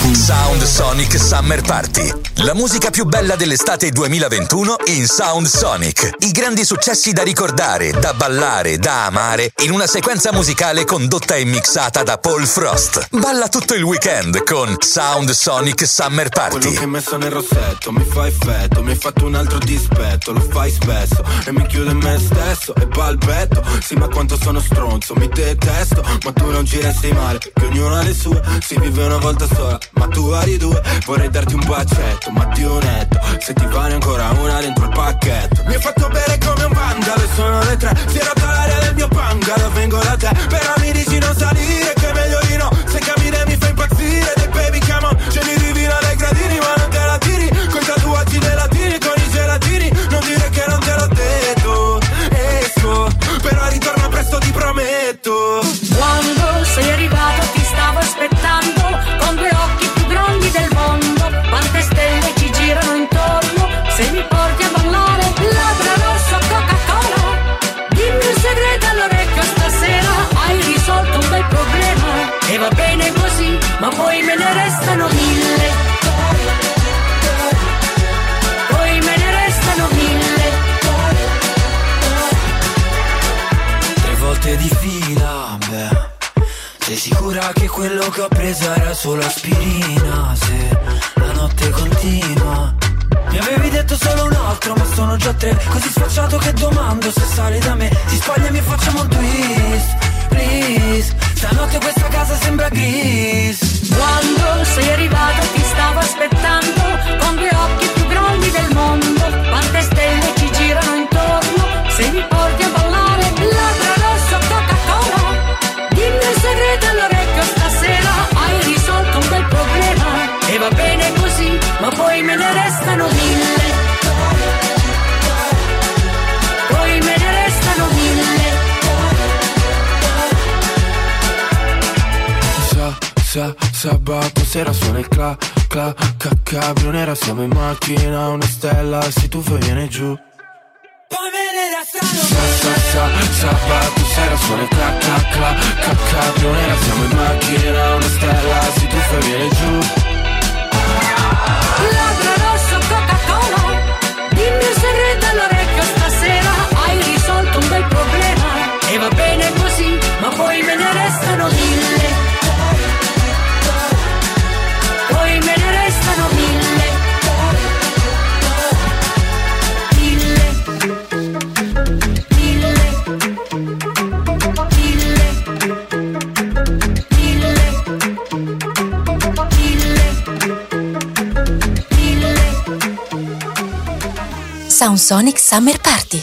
Sound Sonic Summer Party. La musica più bella dell'estate 2021 in Sound Sonic. I grandi successi da ricordare, da ballare, da amare in una sequenza musicale condotta e mixata da Paul Frost. Balla tutto il weekend con Sound Sonic Summer Party. Quello che messo nel rossetto mi fa effetto, mi hai fatto un altro dispetto, lo fai spesso e mi chiude in me stesso e balbetto. Sì, ma quanto sono stronzo, mi detesto, ma tu non giresti male, che ognuno ha le sue, si vive una volta sola, ma tu hai due, vorrei darti un bacetto, ma ti netto, se ti vale ancora una dentro il pacchetto. Mi hai fatto bere come un vandalo, sono le tre, si è rotta l'aria del mio bungalow, vengo da te, però mi dici non salire, che è meglio di no, se cammini mi fa impazzire, dei baby come on, scendi di vino dai gradini, ma non te la tiri, con i tatuaggi dei latini, con i gelatini, non dire che non te l'ho detto, esco, però ritorno presto ti prometto. Sicura che quello che ho preso era solo aspirina Se la notte continua. Mi avevi detto solo un altro ma sono già tre. Così sfacciato che domando se sali da me. Ti spogliami e facciamo un twist, please. Stanotte questa casa sembra gris. Quando sei arrivato ti stavo aspettando sabato sera suona il cla, cla, ca, cabrio nera Siamo in macchina, una stella, si tuffa e viene giù. Sa, sa, sa, sabato sera suona il cla, cla, cla, ca, cabrio nera Siamo in macchina, una stella, si tuffa e viene giù. Labbra rosso Coca-Cola. Dimmi un segreto all'orecchio stasera Hai risolto un bel problema. E va bene così Ma poi me ne restano mille restano mille Summer Party.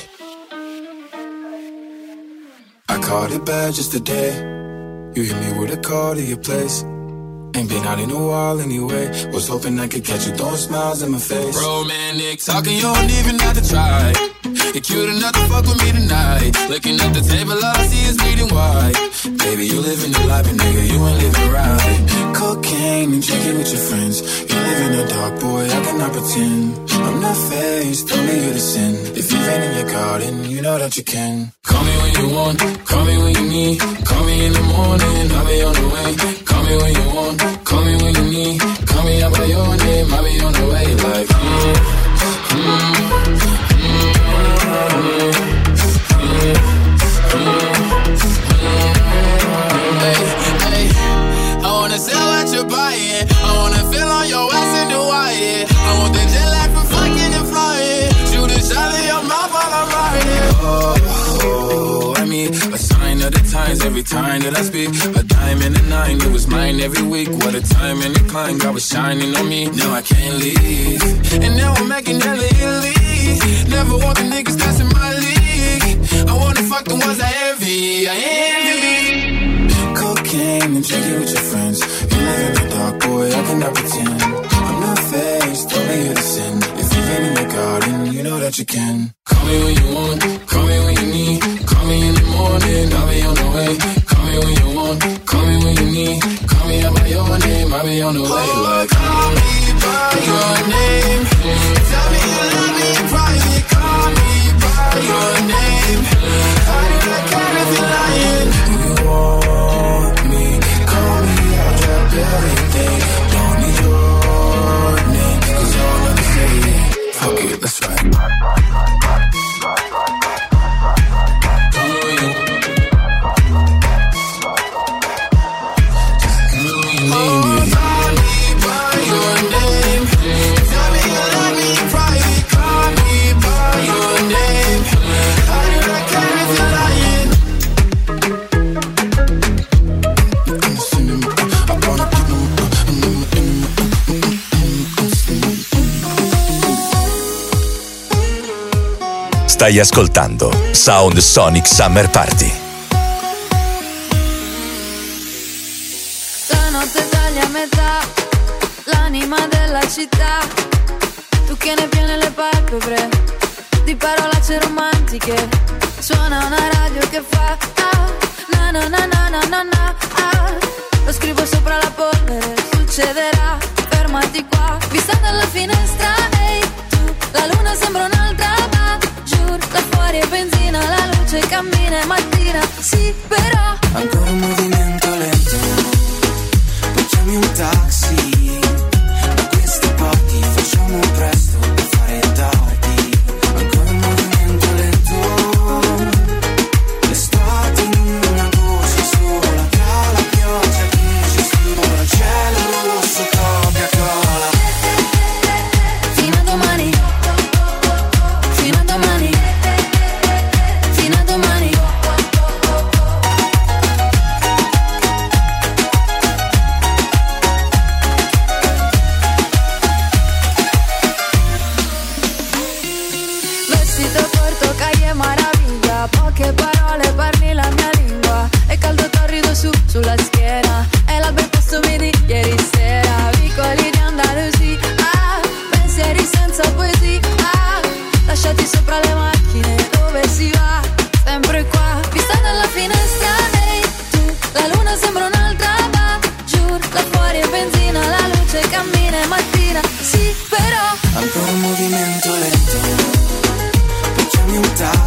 I caught it bad just today. You hit me with a call to your place. Ain't been out in a while anyway. Was hoping I could catch you throwing smiles in my face. Romantic talking, you don't even have to try. You're cute enough to fuck with me tonight. Looking at the table, all I see is bleeding white. Baby, you living the life, and nigga, you ain't living right. Cocaine and drinking with your friends. You live in a dark, boy, I cannot pretend. I'm not faced, only you to sin. If you rain in your garden, you know that you can. Call me when you want, call me when you need. Call me in the morning, I'll be on the way. Me when you want, call me when you need. Call me out by your name, I'll be on the way. Like, time that I speak. A diamond and a nine, it was mine every week. What a time and a climb, God was shining on me. Now I can't leave. And now I'm making hella Italy. Never want the niggas that's in my league. I wanna fuck the ones. I envy. I envy. Cocaine and drinking with your friends. You live in the dark, boy, I cannot pretend. I'm not faced, you to sin. If you rain in your garden, you know that you can. Call me when you want, call me when you need. Call me in the morning, I'll be on the way. On the way. Call me by your name. Stai ascoltando Sound Sonic Summer Party. La notte taglia a metà, l'anima della città. Tu che ne piene le palpebre, di parolacce romantiche. Suona una radio che fa ah, na na na na na na ah. Lo scrivo sopra la polvere, succederà cammina e mattina, sì però ancora sembra un'altra va. Giù da fuori è benzina, la luce cammina e mattina. Sì, però. Ancora un movimento lento. Facciami un tavolo.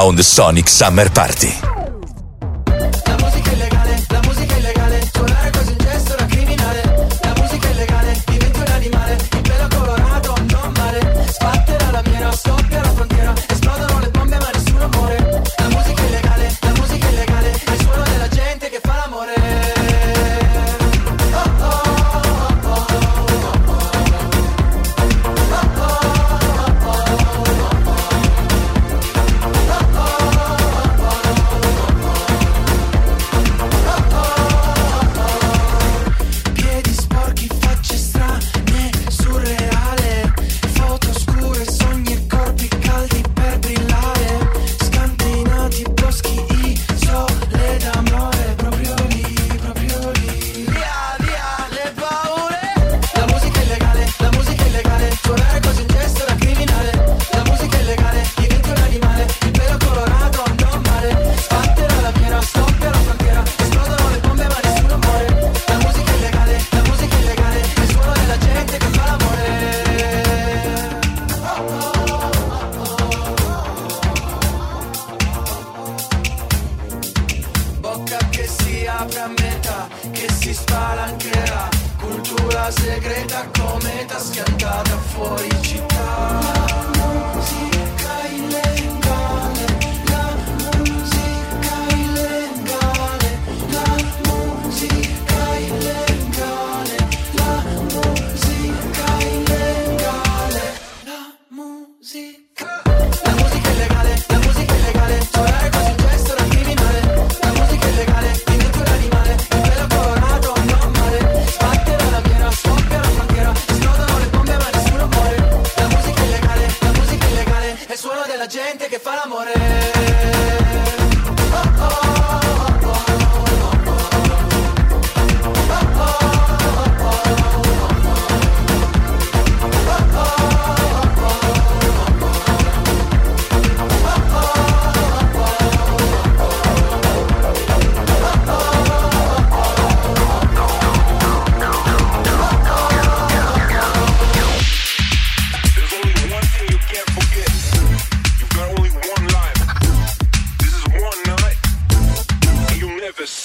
Sound Sonic Summer Party.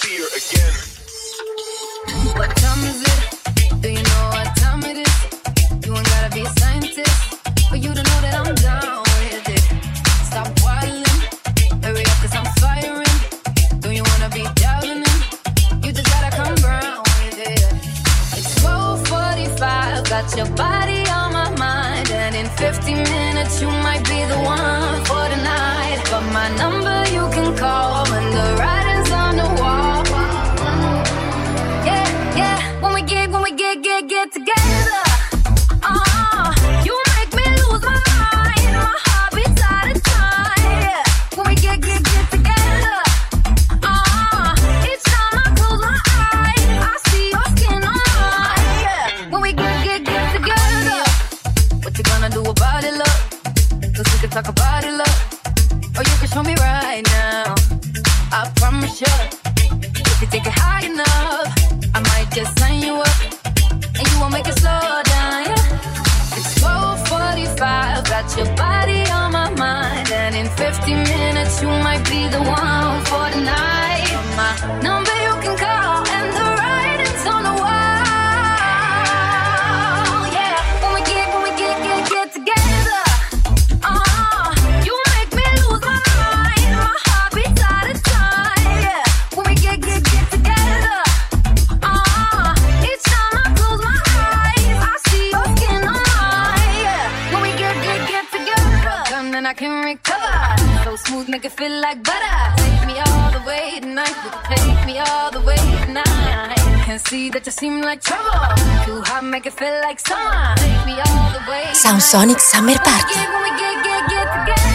fear again. all the way. Can see that you seem like trouble. Too hot, make it feel like summer. Take me all the way. Sound Sonic Summer Party.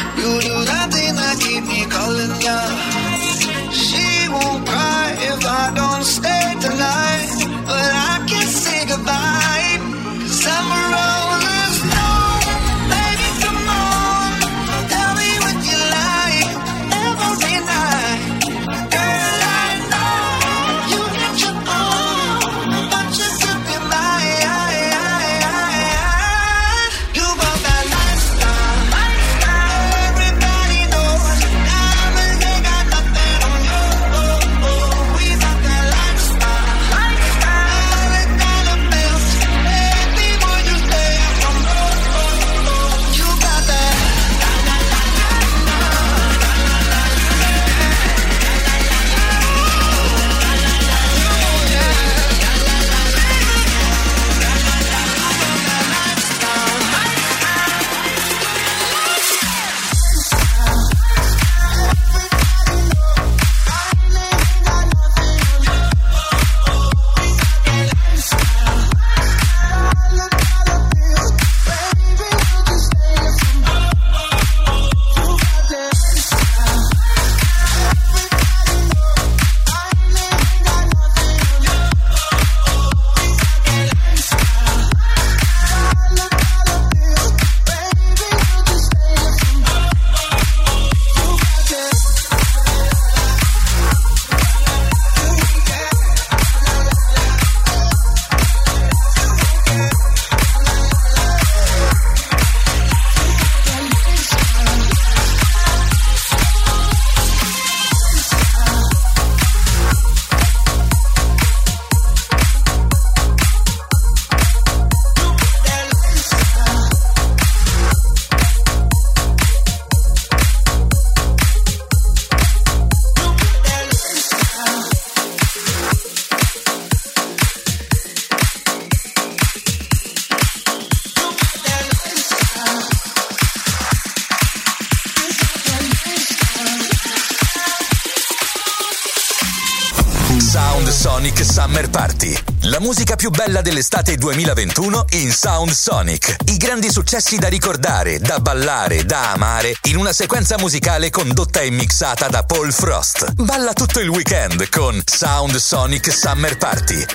più bella dell'estate 2021 in Sound Sonic. I grandi successi da ricordare, da ballare, da amare in una sequenza musicale condotta e mixata da Paul Frost. Balla tutto il weekend con Sound Sonic Summer Party.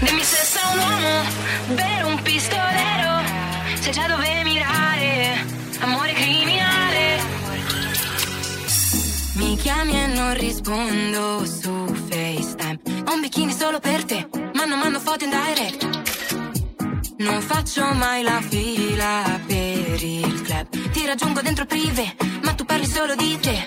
Dimmi se sei un uomo, vero un pistolero, se già dove mirare, amore criminale. Mi chiami e non rispondo su FaceTime, ho un bikini solo per te fanno, mando foto in direct. Non faccio mai la fila per il club. Ti raggiungo dentro prive, ma tu parli solo di te.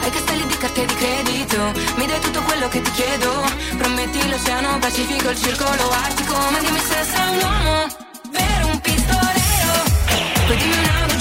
Hai castelli di carte di credito, mi dai tutto quello che ti chiedo. Prometti l'oceano pacifico, il circolo artico. Ma dimmi se sei un uomo, vero un pistolero. Poi dimmi una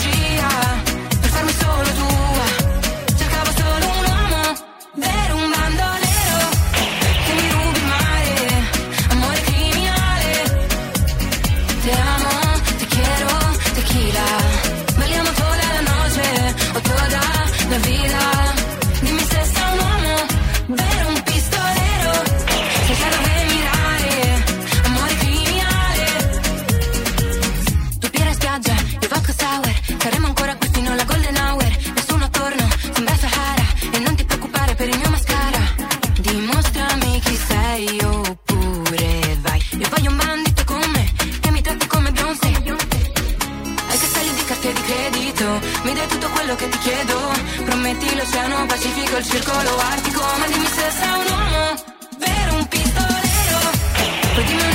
quello che ti chiedo. Prometti l'oceano pacifico, il circolo artico Ma dimmi se sei un uomo, vero un pistolero. Poi dimmi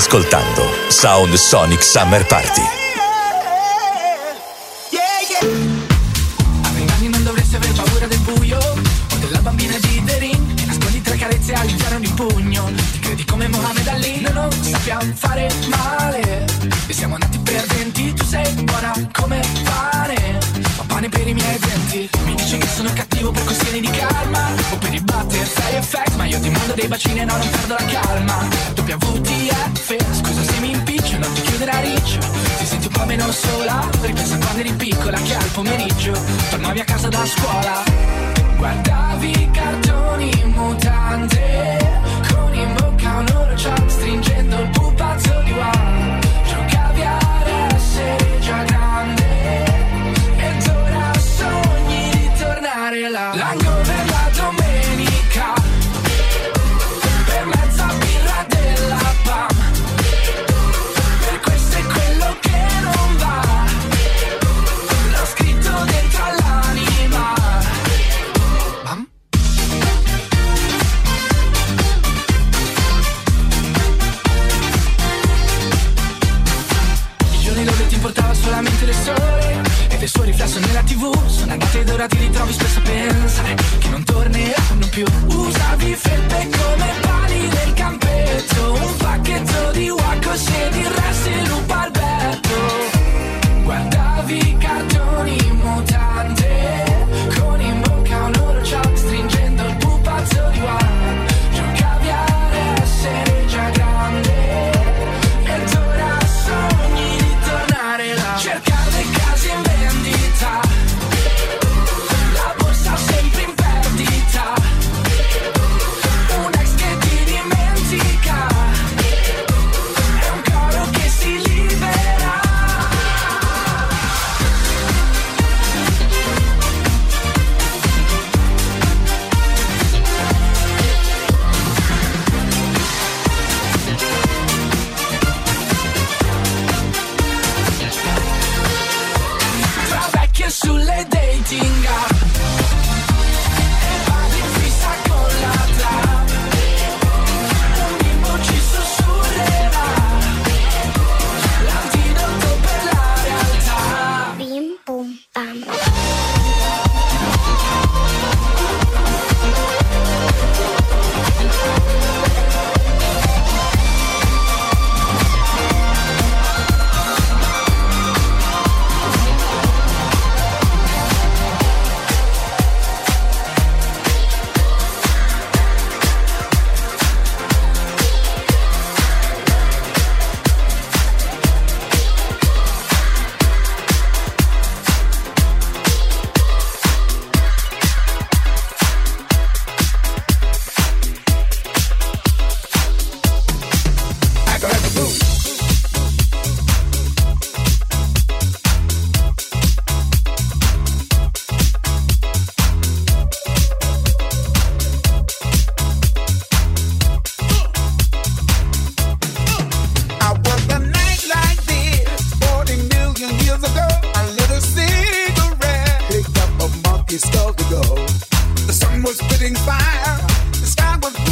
ascoltando Sound Sonic Summer Party. Non dovresti aver paura del buio O della bambina di nascondi tre carezze all'interno di un pugno Ti credi come Mohamed Ali non sappiamo fare male effect Ma io ti mando dei bacini e no, non perdo la calma. WTF Scusa se mi impiccio Non ti chiudere a riccio Ti senti un po' meno sola Ripensa quando eri piccola Che al pomeriggio Tornavi a casa da scuola. Guardavi i cartoni in mutande Con in bocca un orologio Stringendo il pupazzo di wow Giocavi ad essere già grande Ed ora sogni di tornare là. L'hangover Riflesso nella tv Sono andate ed ora ti ritrovi spesso a pensare Che non torneranno più. Usavi felpe come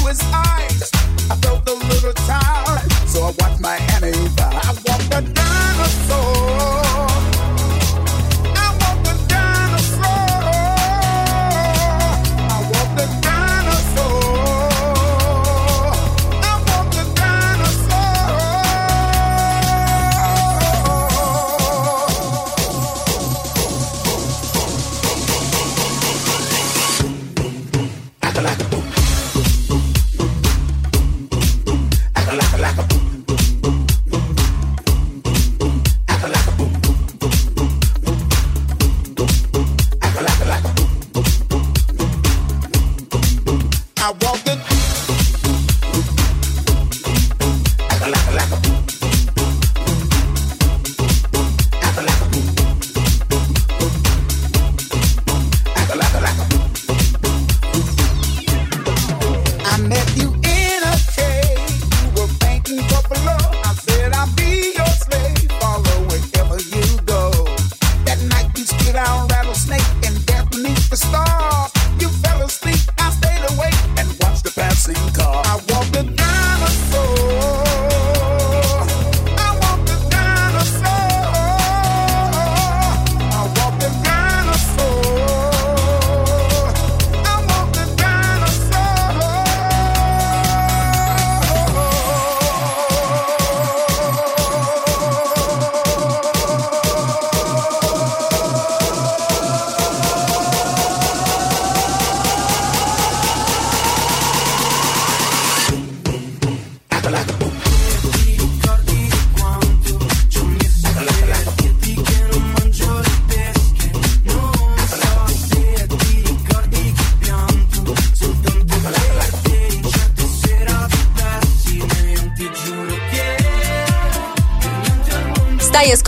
was I.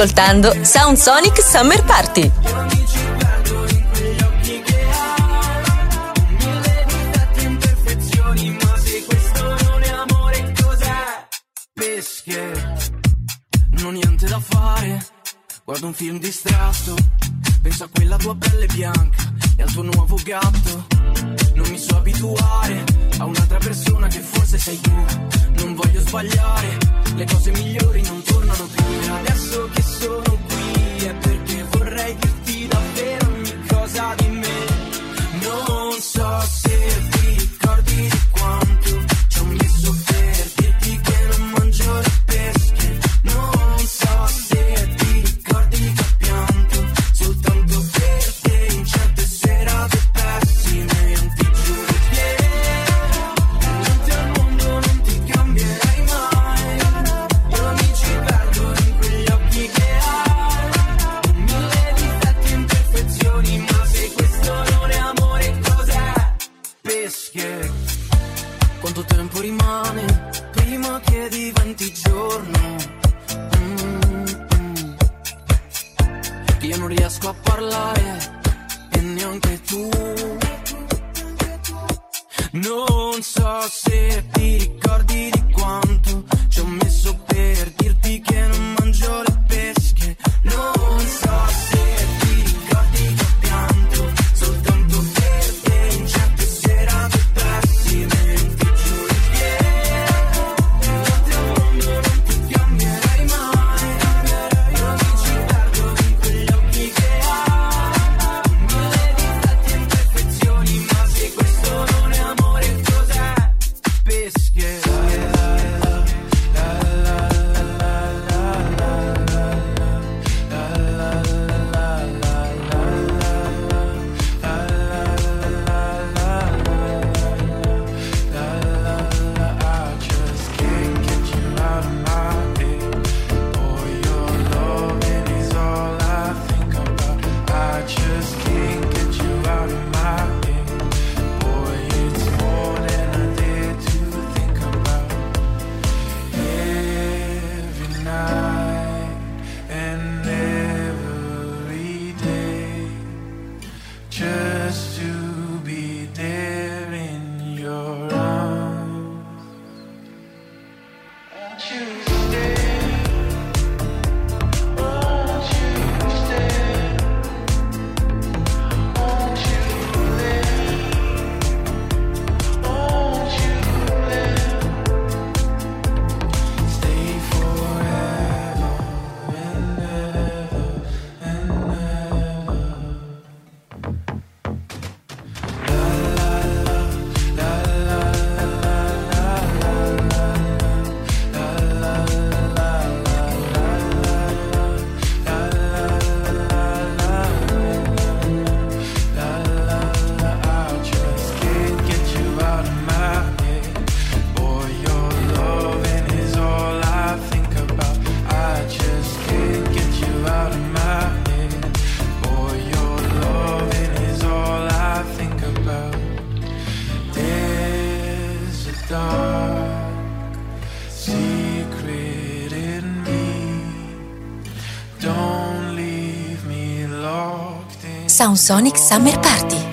ascoltando Sound Sonic Summer Party. Non ho niente da fare, guardo un film distratto, penso a quella tua pelle bianca e al tuo nuovo gatto. Non mi so abituare a un'altra persona che forse sei tu sbagliare, le cose migliori non tornano più. Adesso che sono qui è perché vorrei dirti Sonic Summer Party.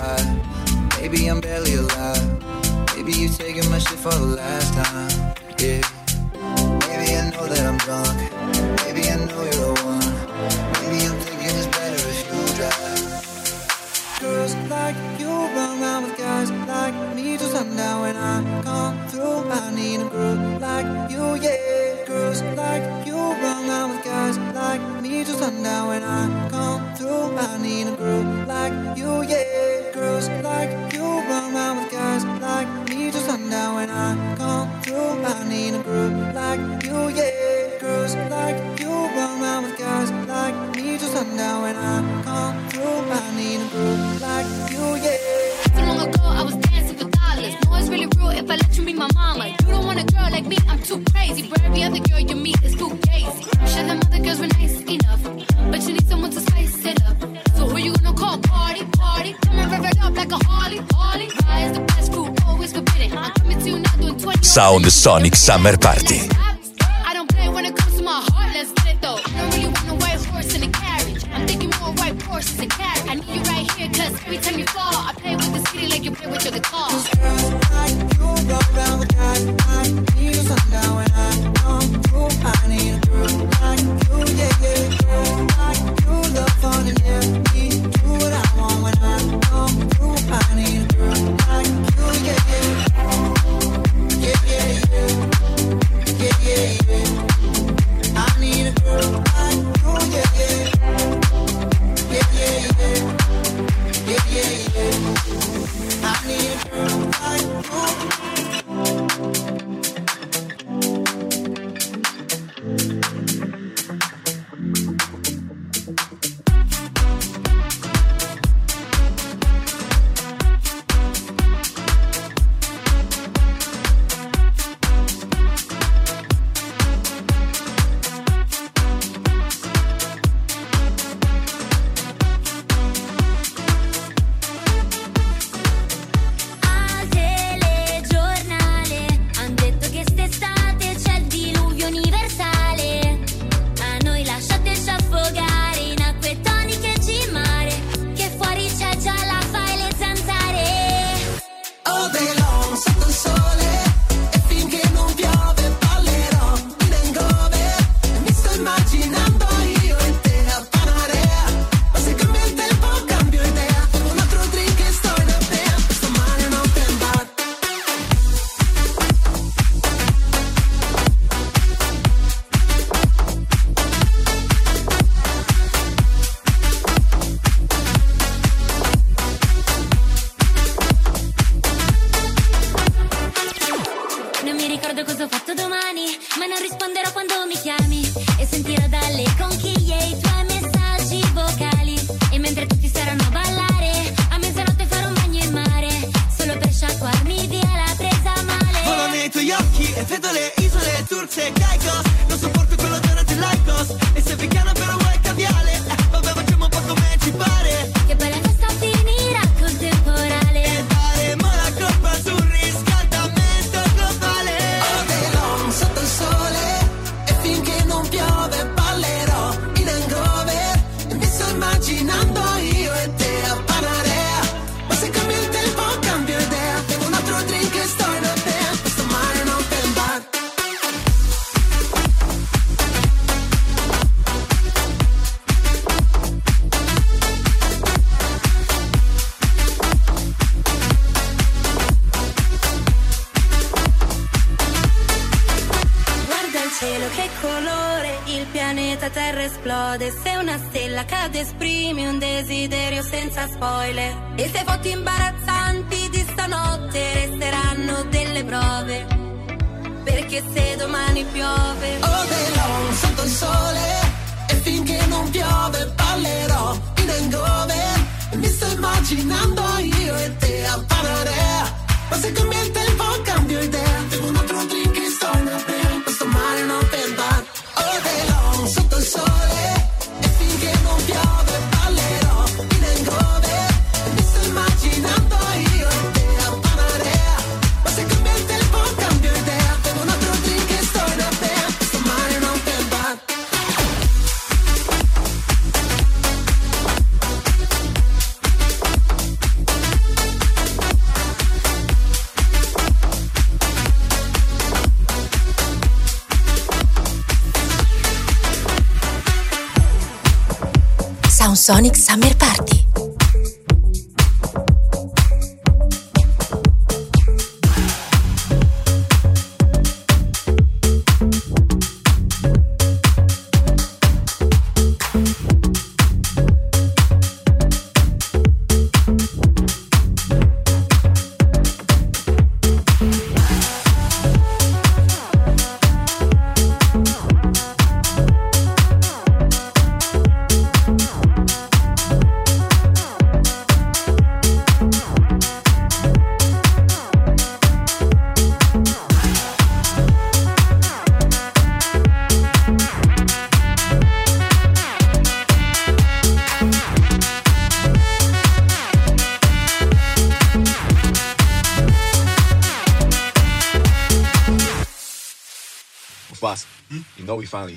45. Maybe I'm barely alive. Maybe you're taking my shit for the last time. Yeah. Maybe I know that I'm drunk. Maybe I know you're the one. Maybe I'm thinking it's better if you drive. Girls like you run around with guys like me till sundown when I come through. I need a girl like you, yeah. Girls like you run around with guys like me till sundown when I come through. I need a girl like you, yeah. Girls like you run around with guys like me till sundown when I come through. I need a group like you, yeah. Girls like you run around with guys like me till sundown when I come through. I need a group like you, yeah. Too long ago, I was dancing for dollars. No, it's really real if I let you be my mama. You don't want a girl like me, I'm too crazy. But every other girl you meet is too gazy. Sure, them other girls were nice enough. But you need someone to spice it up. Party, party. Rev it up like a Harley, Harley. Is the best crew, always forbidden. I'm coming to you now doing 20. Sound Sonic Summer Party. Sonic Summer Party.